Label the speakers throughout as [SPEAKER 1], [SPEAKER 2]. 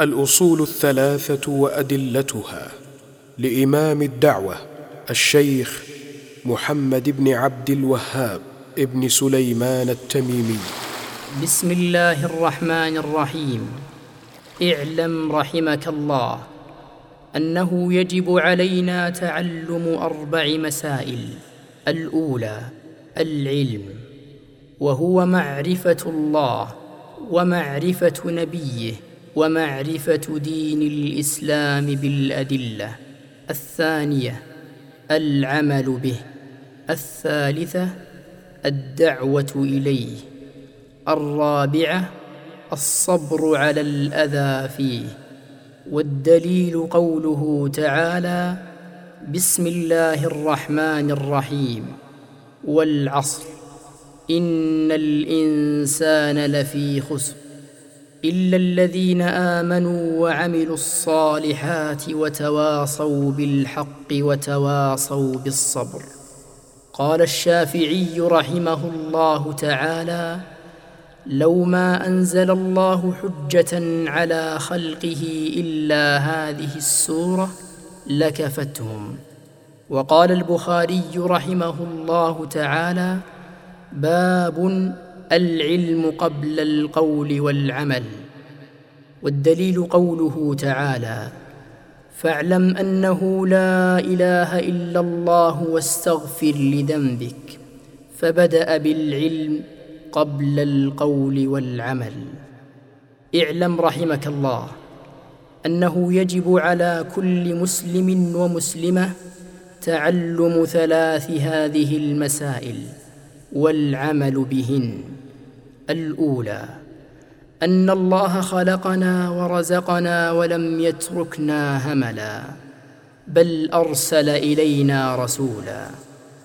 [SPEAKER 1] الاصول الثلاثه وادلتها لامام الدعوه الشيخ محمد بن عبد الوهاب ابن سليمان التميمي
[SPEAKER 2] بسم الله الرحمن الرحيم اعلم رحمك الله انه يجب علينا تعلم اربع مسائل الاولى العلم وهو معرفه الله ومعرفه نبيه ومعرفه دين الاسلام بالادله الثانيه العمل به الثالثه الدعوه اليه الرابعه الصبر على الاذى فيه والدليل قوله تعالى بسم الله الرحمن الرحيم والعصر ان الانسان لفي خسر الا الذين امنوا وعملوا الصالحات وتواصوا بالحق وتواصوا بالصبر قال الشافعي رحمه الله تعالى لو ما انزل الله حجه على خلقه الا هذه السوره لكفتهم وقال البخاري رحمه الله تعالى باب العلم قبل القول والعمل والدليل قوله تعالى فاعلم انه لا اله الا الله واستغفر لذنبك فبدا بالعلم قبل القول والعمل اعلم رحمك الله انه يجب على كل مسلم ومسلمه تعلم ثلاث هذه المسائل والعمل بهن الاولى ان الله خلقنا ورزقنا ولم يتركنا هملا بل ارسل الينا رسولا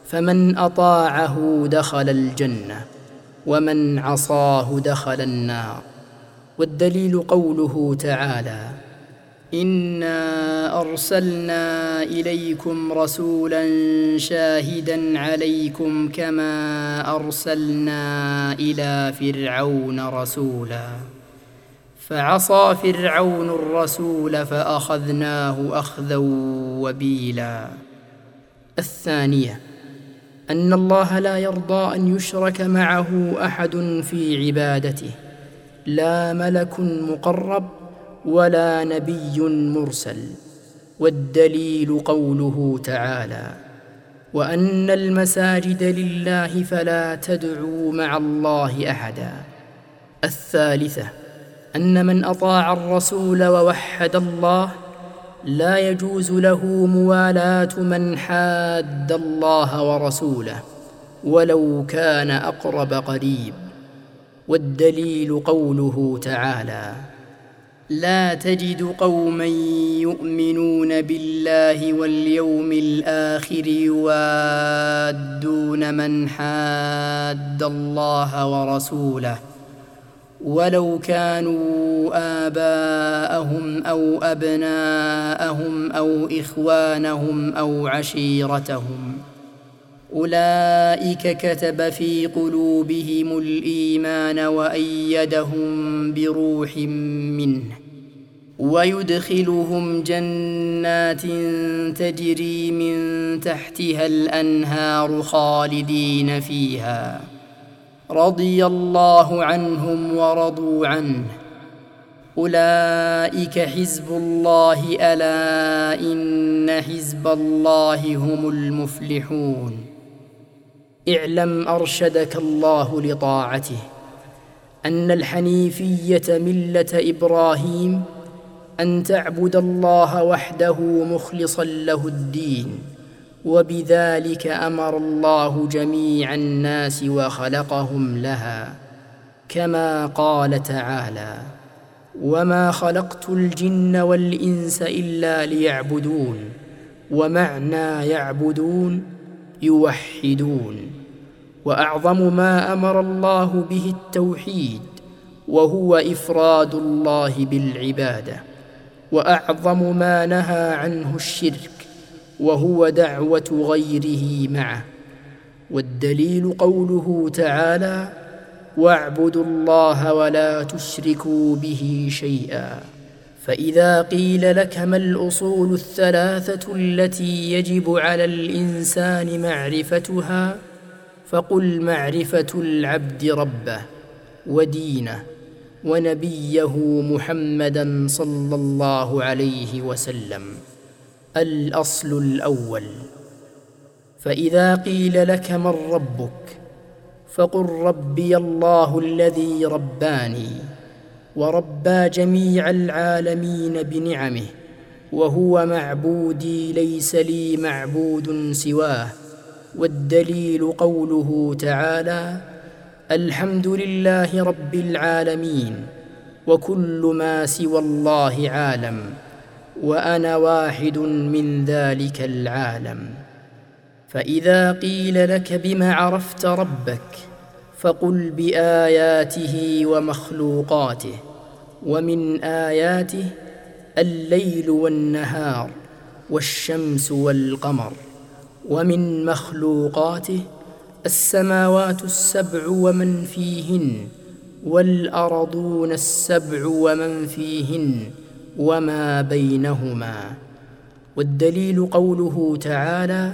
[SPEAKER 2] فمن اطاعه دخل الجنه ومن عصاه دخل النار والدليل قوله تعالى انا ارسلنا اليكم رسولا شاهدا عليكم كما ارسلنا الى فرعون رسولا فعصى فرعون الرسول فاخذناه اخذا وبيلا الثانيه ان الله لا يرضى ان يشرك معه احد في عبادته لا ملك مقرب ولا نبي مرسل والدليل قوله تعالى وان المساجد لله فلا تدعوا مع الله احدا الثالثه ان من اطاع الرسول ووحد الله لا يجوز له موالاه من حاد الله ورسوله ولو كان اقرب قريب والدليل قوله تعالى لا تجد قوما يؤمنون بالله واليوم الاخر يوادون من حاد الله ورسوله ولو كانوا اباءهم او ابناءهم او اخوانهم او عشيرتهم اولئك كتب في قلوبهم الايمان وايدهم بروح منه ويدخلهم جنات تجري من تحتها الانهار خالدين فيها رضي الله عنهم ورضوا عنه اولئك حزب الله الا ان حزب الله هم المفلحون اعلم ارشدك الله لطاعته ان الحنيفيه مله ابراهيم ان تعبد الله وحده مخلصا له الدين وبذلك امر الله جميع الناس وخلقهم لها كما قال تعالى وما خلقت الجن والانس الا ليعبدون ومعنى يعبدون يوحدون واعظم ما امر الله به التوحيد وهو افراد الله بالعباده واعظم ما نهى عنه الشرك وهو دعوه غيره معه والدليل قوله تعالى واعبدوا الله ولا تشركوا به شيئا فاذا قيل لك ما الاصول الثلاثه التي يجب على الانسان معرفتها فقل معرفه العبد ربه ودينه ونبيه محمدا صلى الله عليه وسلم الاصل الاول فاذا قيل لك من ربك فقل ربي الله الذي رباني وربى جميع العالمين بنعمه وهو معبودي ليس لي معبود سواه والدليل قوله تعالى الحمد لله رب العالمين وكل ما سوى الله عالم وانا واحد من ذلك العالم فاذا قيل لك بما عرفت ربك فقل باياته ومخلوقاته ومن اياته الليل والنهار والشمس والقمر ومن مخلوقاته السماوات السبع ومن فيهن والارضون السبع ومن فيهن وما بينهما والدليل قوله تعالى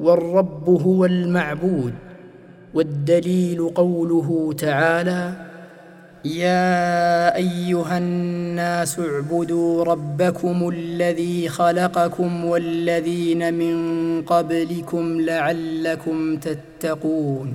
[SPEAKER 2] والرب هو المعبود والدليل قوله تعالى يا ايها الناس اعبدوا ربكم الذي خلقكم والذين من قبلكم لعلكم تتقون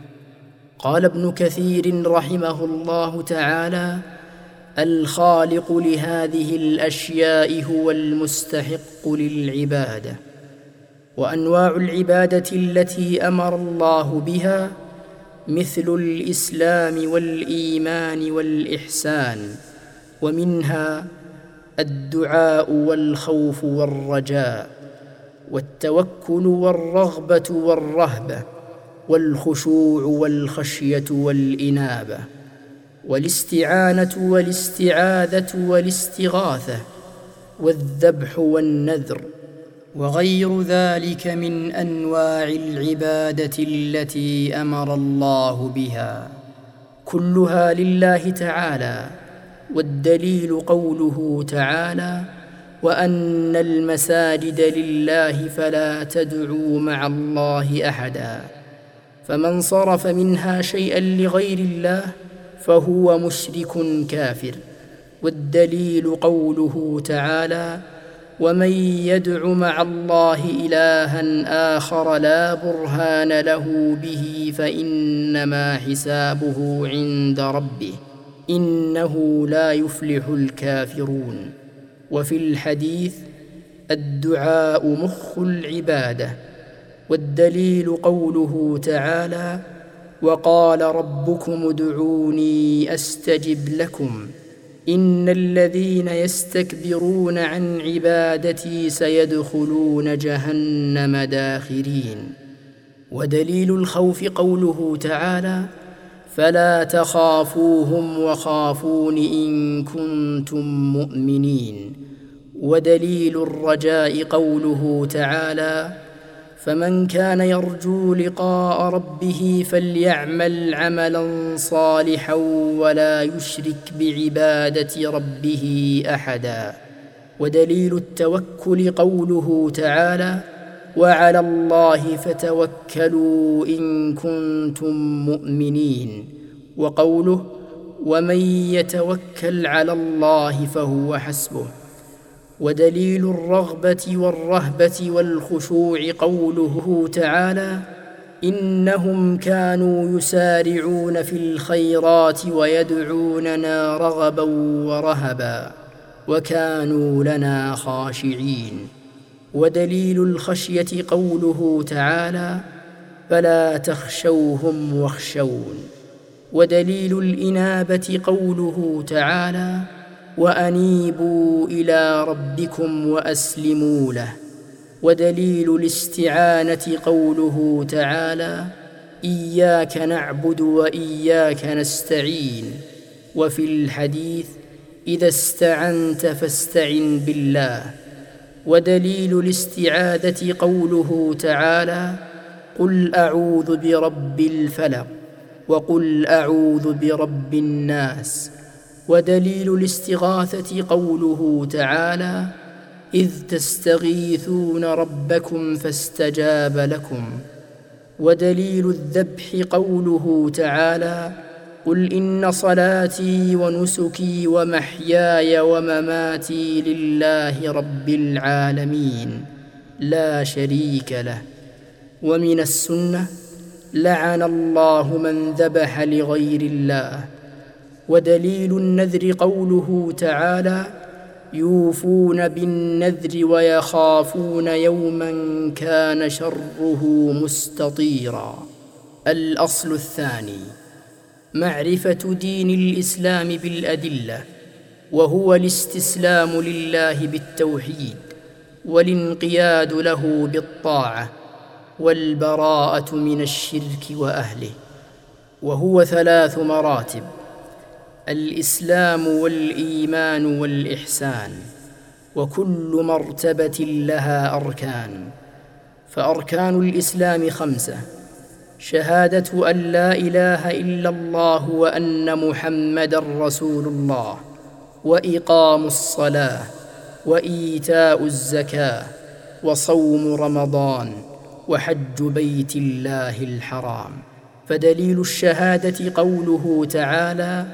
[SPEAKER 2] قال ابن كثير رحمه الله تعالى الخالق لهذه الاشياء هو المستحق للعباده وانواع العباده التي امر الله بها مثل الاسلام والايمان والاحسان ومنها الدعاء والخوف والرجاء والتوكل والرغبه والرهبه والخشوع والخشيه والانابه والاستعانه والاستعاذه والاستغاثه والذبح والنذر وغير ذلك من انواع العباده التي امر الله بها كلها لله تعالى والدليل قوله تعالى وان المساجد لله فلا تدعوا مع الله احدا فمن صرف منها شيئا لغير الله فهو مشرك كافر والدليل قوله تعالى ومن يدع مع الله الها اخر لا برهان له به فانما حسابه عند ربه انه لا يفلح الكافرون وفي الحديث الدعاء مخ العباده والدليل قوله تعالى وقال ربكم ادعوني استجب لكم ان الذين يستكبرون عن عبادتي سيدخلون جهنم داخرين ودليل الخوف قوله تعالى فلا تخافوهم وخافون ان كنتم مؤمنين ودليل الرجاء قوله تعالى فمن كان يرجو لقاء ربه فليعمل عملا صالحا ولا يشرك بعباده ربه احدا ودليل التوكل قوله تعالى وعلى الله فتوكلوا ان كنتم مؤمنين وقوله ومن يتوكل على الله فهو حسبه ودليل الرغبه والرهبه والخشوع قوله تعالى انهم كانوا يسارعون في الخيرات ويدعوننا رغبا ورهبا وكانوا لنا خاشعين ودليل الخشيه قوله تعالى فلا تخشوهم واخشون ودليل الانابه قوله تعالى وانيبوا الى ربكم واسلموا له ودليل الاستعانه قوله تعالى اياك نعبد واياك نستعين وفي الحديث اذا استعنت فاستعن بالله ودليل الاستعاذه قوله تعالى قل اعوذ برب الفلق وقل اعوذ برب الناس ودليل الاستغاثه قوله تعالى اذ تستغيثون ربكم فاستجاب لكم ودليل الذبح قوله تعالى قل ان صلاتي ونسكي ومحياي ومماتي لله رب العالمين لا شريك له ومن السنه لعن الله من ذبح لغير الله ودليل النذر قوله تعالى يوفون بالنذر ويخافون يوما كان شره مستطيرا الاصل الثاني معرفه دين الاسلام بالادله وهو الاستسلام لله بالتوحيد والانقياد له بالطاعه والبراءه من الشرك واهله وهو ثلاث مراتب الاسلام والايمان والاحسان وكل مرتبه لها اركان فاركان الاسلام خمسه شهاده ان لا اله الا الله وان محمدا رسول الله واقام الصلاه وايتاء الزكاه وصوم رمضان وحج بيت الله الحرام فدليل الشهاده قوله تعالى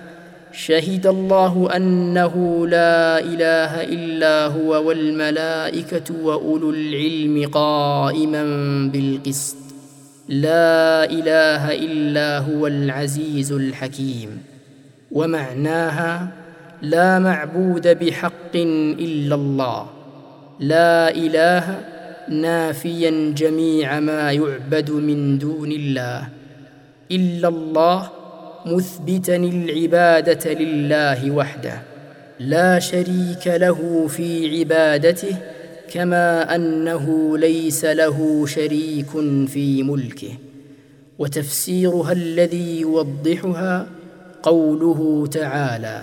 [SPEAKER 2] شهد الله انه لا اله الا هو والملائكه واولو العلم قائما بالقسط لا اله الا هو العزيز الحكيم ومعناها لا معبود بحق الا الله لا اله نافيا جميع ما يعبد من دون الله الا الله مثبتا العباده لله وحده لا شريك له في عبادته كما انه ليس له شريك في ملكه وتفسيرها الذي يوضحها قوله تعالى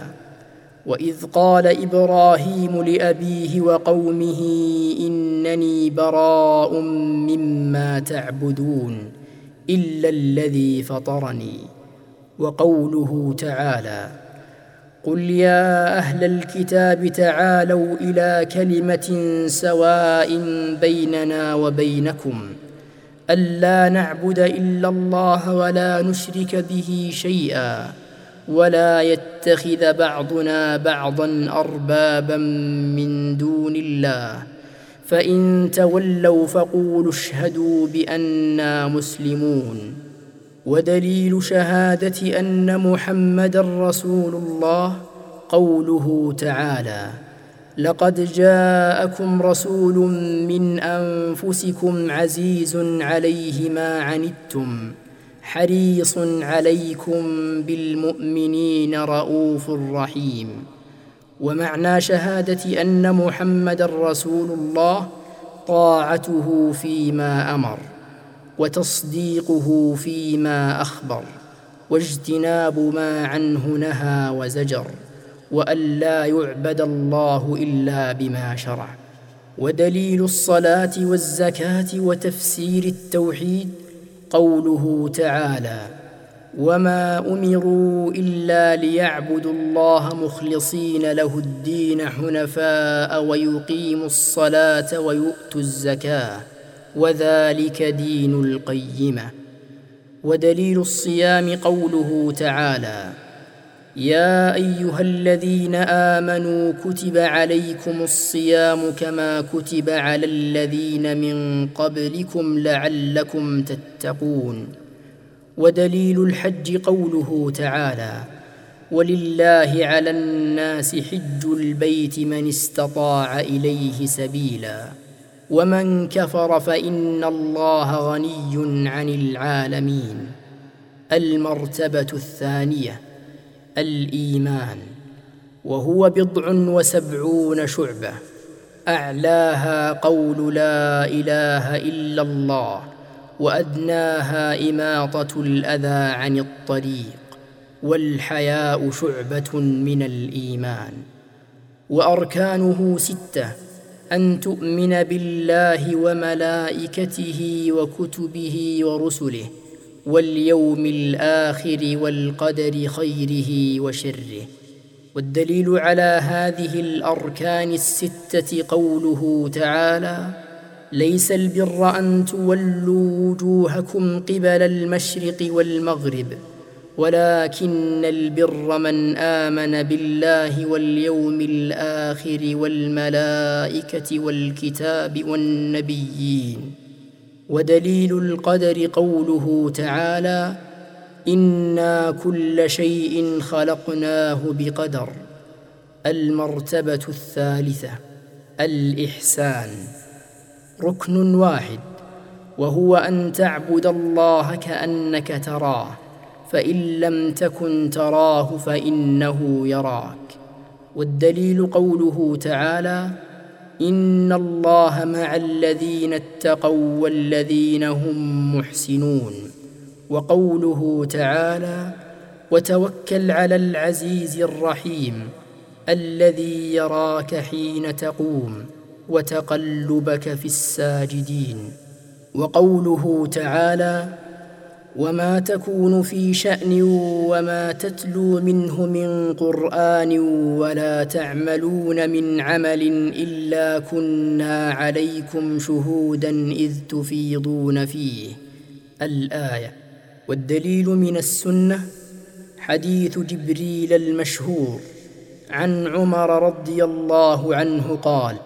[SPEAKER 2] واذ قال ابراهيم لابيه وقومه انني براء مما تعبدون الا الذي فطرني وقوله تعالى قل يا اهل الكتاب تعالوا الى كلمه سواء بيننا وبينكم الا نعبد الا الله ولا نشرك به شيئا ولا يتخذ بعضنا بعضا اربابا من دون الله فان تولوا فقولوا اشهدوا بانا مسلمون ودليل شهاده ان محمدا رسول الله قوله تعالى لقد جاءكم رسول من انفسكم عزيز عليه ما عنتم حريص عليكم بالمؤمنين رؤوف رحيم ومعنى شهاده ان محمدا رسول الله طاعته فيما امر وتصديقه فيما اخبر واجتناب ما عنه نهى وزجر وان لا يعبد الله الا بما شرع ودليل الصلاه والزكاه وتفسير التوحيد قوله تعالى وما امروا الا ليعبدوا الله مخلصين له الدين حنفاء ويقيموا الصلاه ويؤتوا الزكاه وذلك دين القيمه ودليل الصيام قوله تعالى يا ايها الذين امنوا كتب عليكم الصيام كما كتب على الذين من قبلكم لعلكم تتقون ودليل الحج قوله تعالى ولله على الناس حج البيت من استطاع اليه سبيلا ومن كفر فان الله غني عن العالمين المرتبه الثانيه الايمان وهو بضع وسبعون شعبه اعلاها قول لا اله الا الله وادناها اماطه الاذى عن الطريق والحياء شعبه من الايمان واركانه سته ان تؤمن بالله وملائكته وكتبه ورسله واليوم الاخر والقدر خيره وشره والدليل على هذه الاركان السته قوله تعالى ليس البر ان تولوا وجوهكم قبل المشرق والمغرب ولكن البر من امن بالله واليوم الاخر والملائكه والكتاب والنبيين ودليل القدر قوله تعالى انا كل شيء خلقناه بقدر المرتبه الثالثه الاحسان ركن واحد وهو ان تعبد الله كانك تراه فان لم تكن تراه فانه يراك والدليل قوله تعالى ان الله مع الذين اتقوا والذين هم محسنون وقوله تعالى وتوكل على العزيز الرحيم الذي يراك حين تقوم وتقلبك في الساجدين وقوله تعالى وما تكون في شان وما تتلو منه من قران ولا تعملون من عمل الا كنا عليكم شهودا اذ تفيضون فيه الايه والدليل من السنه حديث جبريل المشهور عن عمر رضي الله عنه قال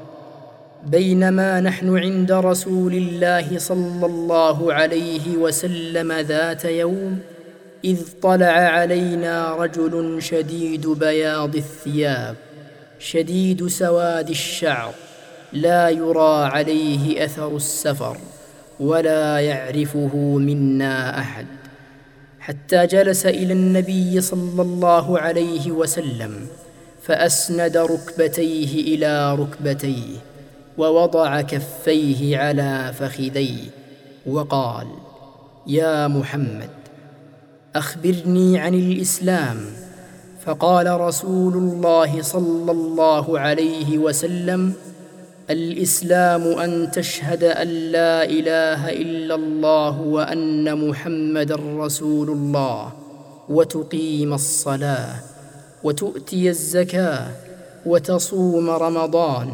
[SPEAKER 2] بينما نحن عند رسول الله صلى الله عليه وسلم ذات يوم اذ طلع علينا رجل شديد بياض الثياب شديد سواد الشعر لا يرى عليه اثر السفر ولا يعرفه منا احد حتى جلس الى النبي صلى الله عليه وسلم فاسند ركبتيه الى ركبتيه ووضع كفيه على فخذيه وقال يا محمد اخبرني عن الاسلام فقال رسول الله صلى الله عليه وسلم الاسلام ان تشهد ان لا اله الا الله وان محمدا رسول الله وتقيم الصلاه وتؤتي الزكاه وتصوم رمضان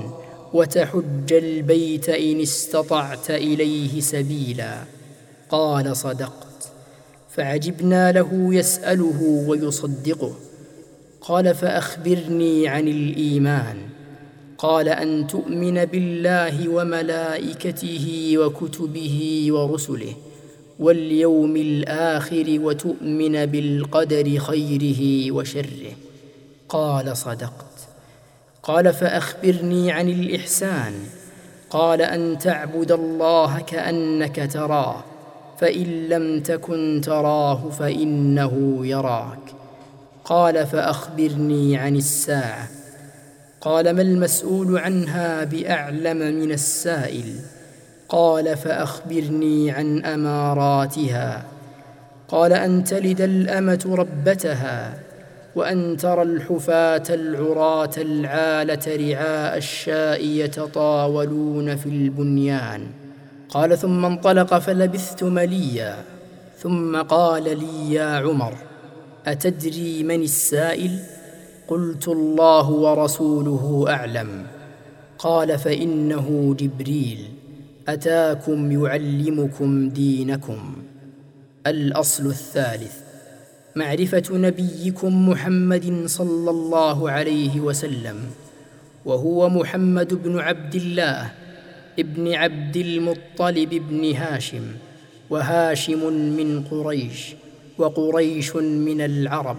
[SPEAKER 2] وتحج البيت ان استطعت اليه سبيلا قال صدقت فعجبنا له يساله ويصدقه قال فاخبرني عن الايمان قال ان تؤمن بالله وملائكته وكتبه ورسله واليوم الاخر وتؤمن بالقدر خيره وشره قال صدقت قال فاخبرني عن الاحسان قال ان تعبد الله كانك تراه فان لم تكن تراه فانه يراك قال فاخبرني عن الساعه قال ما المسؤول عنها باعلم من السائل قال فاخبرني عن اماراتها قال ان تلد الامه ربتها وان ترى الحفاه العراه العاله رعاء الشاء يتطاولون في البنيان قال ثم انطلق فلبثت مليا ثم قال لي يا عمر اتدري من السائل قلت الله ورسوله اعلم قال فانه جبريل اتاكم يعلمكم دينكم الاصل الثالث معرفه نبيكم محمد صلى الله عليه وسلم وهو محمد بن عبد الله ابن عبد المطلب بن هاشم وهاشم من قريش وقريش من العرب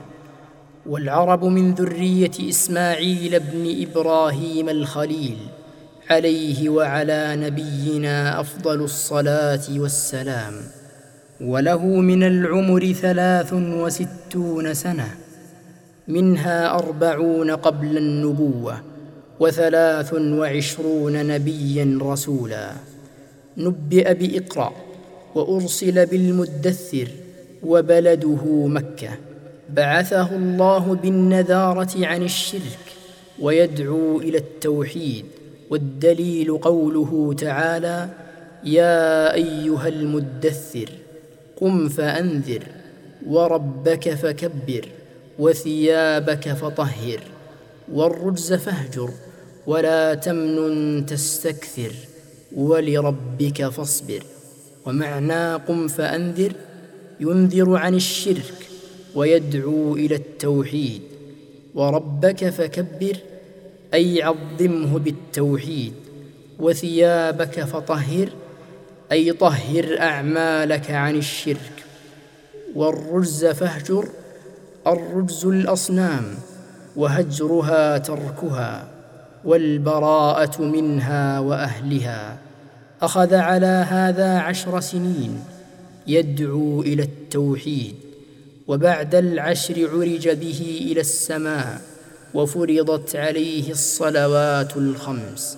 [SPEAKER 2] والعرب من ذريه اسماعيل بن ابراهيم الخليل عليه وعلى نبينا افضل الصلاه والسلام وله من العمر ثلاث وستون سنة منها أربعون قبل النبوة وثلاث وعشرون نبيا رسولا نبئ بإقرأ وأرسل بالمدثر وبلده مكة بعثه الله بالنذارة عن الشرك ويدعو إلى التوحيد والدليل قوله تعالى يا أيها المدثر قم فأنذر وربك فكبر وثيابك فطهر والرجز فاهجر ولا تمنن تستكثر ولربك فاصبر ومعنى قم فأنذر ينذر عن الشرك ويدعو إلى التوحيد وربك فكبر أي عظمه بالتوحيد وثيابك فطهر اي طهر اعمالك عن الشرك والرجز فاهجر الرجز الاصنام وهجرها تركها والبراءه منها واهلها اخذ على هذا عشر سنين يدعو الى التوحيد وبعد العشر عرج به الى السماء وفرضت عليه الصلوات الخمس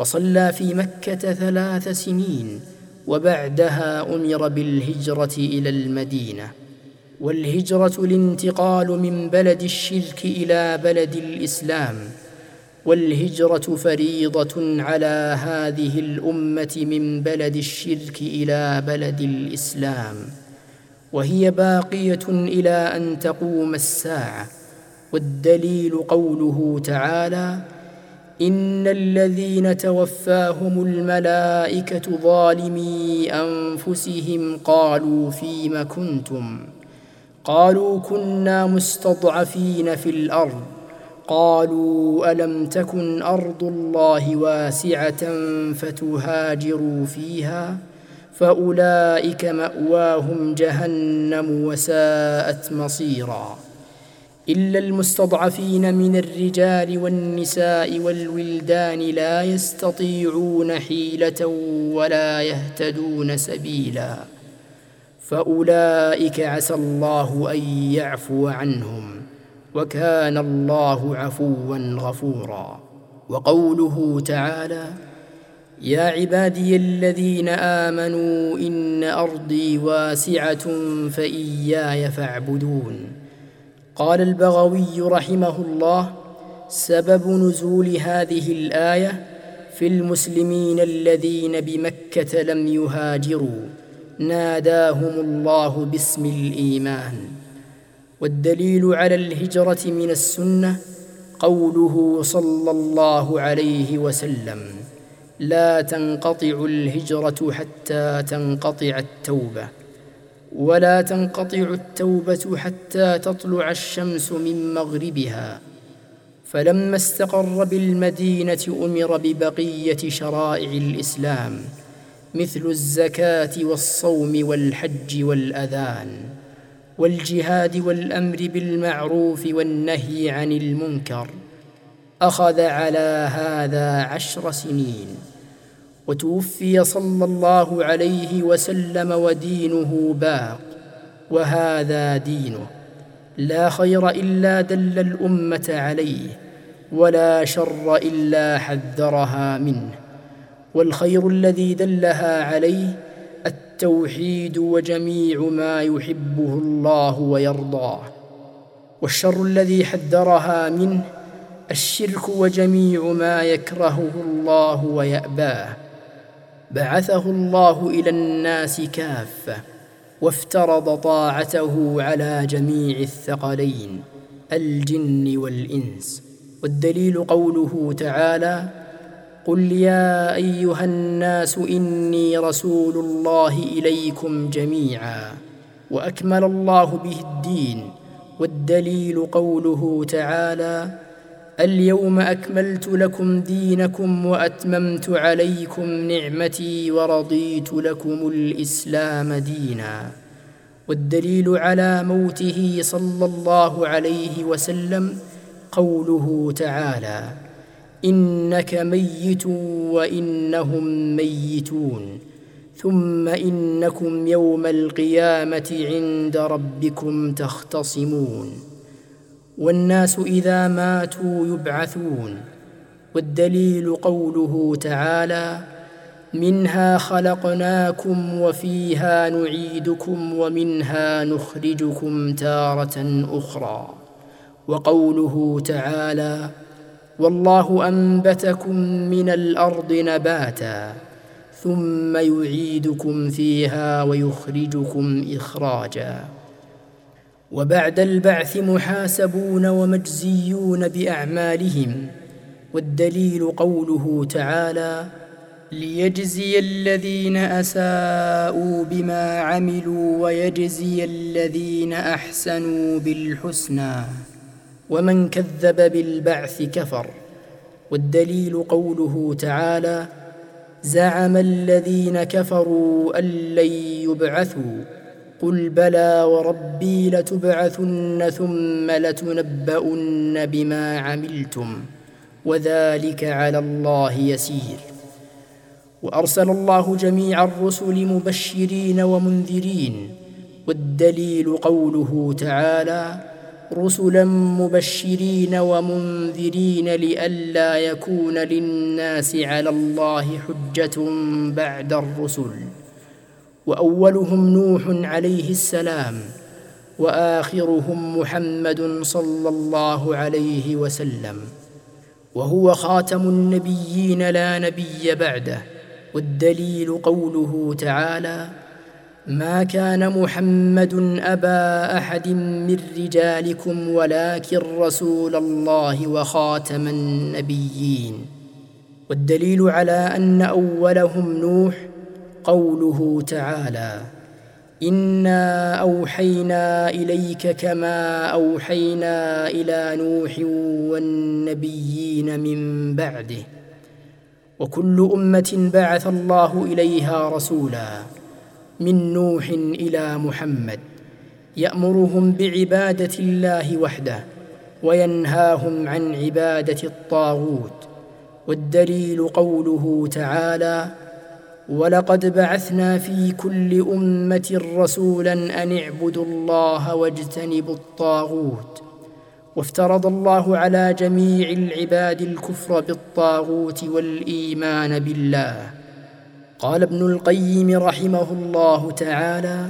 [SPEAKER 2] وصلى في مكه ثلاث سنين وبعدها امر بالهجره الى المدينه والهجره الانتقال من بلد الشرك الى بلد الاسلام والهجره فريضه على هذه الامه من بلد الشرك الى بلد الاسلام وهي باقيه الى ان تقوم الساعه والدليل قوله تعالى ان الذين توفاهم الملائكه ظالمي انفسهم قالوا فيم كنتم قالوا كنا مستضعفين في الارض قالوا الم تكن ارض الله واسعه فتهاجروا فيها فاولئك ماواهم جهنم وساءت مصيرا إلا المستضعفين من الرجال والنساء والولدان لا يستطيعون حيلة ولا يهتدون سبيلا فأولئك عسى الله أن يعفو عنهم وكان الله عفوا غفورا وقوله تعالى يا عبادي الذين آمنوا إن أرضي واسعة فإياي فاعبدون قال البغوي رحمه الله سبب نزول هذه الايه في المسلمين الذين بمكه لم يهاجروا ناداهم الله باسم الايمان والدليل على الهجره من السنه قوله صلى الله عليه وسلم لا تنقطع الهجره حتى تنقطع التوبه ولا تنقطع التوبه حتى تطلع الشمس من مغربها فلما استقر بالمدينه امر ببقيه شرائع الاسلام مثل الزكاه والصوم والحج والاذان والجهاد والامر بالمعروف والنهي عن المنكر اخذ على هذا عشر سنين وتوفي صلى الله عليه وسلم ودينه باق وهذا دينه لا خير الا دل الامه عليه ولا شر الا حذرها منه والخير الذي دلها عليه التوحيد وجميع ما يحبه الله ويرضاه والشر الذي حذرها منه الشرك وجميع ما يكرهه الله وياباه بعثه الله الى الناس كافه وافترض طاعته على جميع الثقلين الجن والانس والدليل قوله تعالى قل يا ايها الناس اني رسول الله اليكم جميعا واكمل الله به الدين والدليل قوله تعالى اليوم اكملت لكم دينكم واتممت عليكم نعمتي ورضيت لكم الاسلام دينا والدليل على موته صلى الله عليه وسلم قوله تعالى انك ميت وانهم ميتون ثم انكم يوم القيامه عند ربكم تختصمون والناس اذا ماتوا يبعثون والدليل قوله تعالى منها خلقناكم وفيها نعيدكم ومنها نخرجكم تاره اخرى وقوله تعالى والله انبتكم من الارض نباتا ثم يعيدكم فيها ويخرجكم اخراجا وبعد البعث محاسبون ومجزيون باعمالهم والدليل قوله تعالى ليجزي الذين اساءوا بما عملوا ويجزي الذين احسنوا بالحسنى ومن كذب بالبعث كفر والدليل قوله تعالى زعم الذين كفروا ان لن يبعثوا قل بلى وربي لتبعثن ثم لتنبؤن بما عملتم وذلك على الله يسير وارسل الله جميع الرسل مبشرين ومنذرين والدليل قوله تعالى رسلا مبشرين ومنذرين لئلا يكون للناس على الله حجه بعد الرسل واولهم نوح عليه السلام واخرهم محمد صلى الله عليه وسلم وهو خاتم النبيين لا نبي بعده والدليل قوله تعالى ما كان محمد ابا احد من رجالكم ولكن رسول الله وخاتم النبيين والدليل على ان اولهم نوح قوله تعالى انا اوحينا اليك كما اوحينا الى نوح والنبيين من بعده وكل امه بعث الله اليها رسولا من نوح الى محمد يامرهم بعباده الله وحده وينهاهم عن عباده الطاغوت والدليل قوله تعالى ولقد بعثنا في كل امه رسولا ان اعبدوا الله واجتنبوا الطاغوت وافترض الله على جميع العباد الكفر بالطاغوت والايمان بالله قال ابن القيم رحمه الله تعالى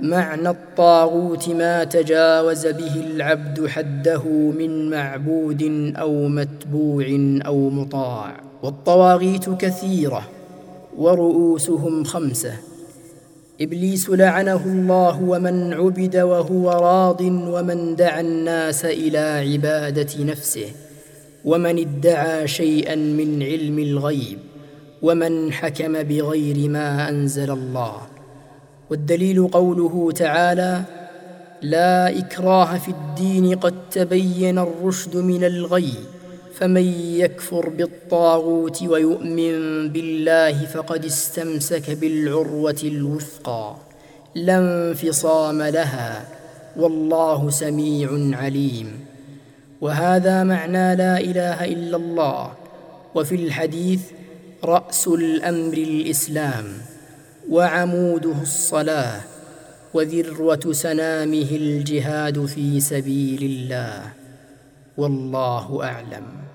[SPEAKER 2] معنى الطاغوت ما تجاوز به العبد حده من معبود او متبوع او مطاع والطواغيت كثيره ورؤوسهم خمسه ابليس لعنه الله ومن عبد وهو راض ومن دعا الناس الى عباده نفسه ومن ادعى شيئا من علم الغيب ومن حكم بغير ما انزل الله والدليل قوله تعالى لا اكراه في الدين قد تبين الرشد من الغيب فمن يكفر بالطاغوت ويؤمن بالله فقد استمسك بالعروه الوثقى لا انفصام لها والله سميع عليم وهذا معنى لا اله الا الله وفي الحديث راس الامر الاسلام وعموده الصلاه وذروه سنامه الجهاد في سبيل الله والله اعلم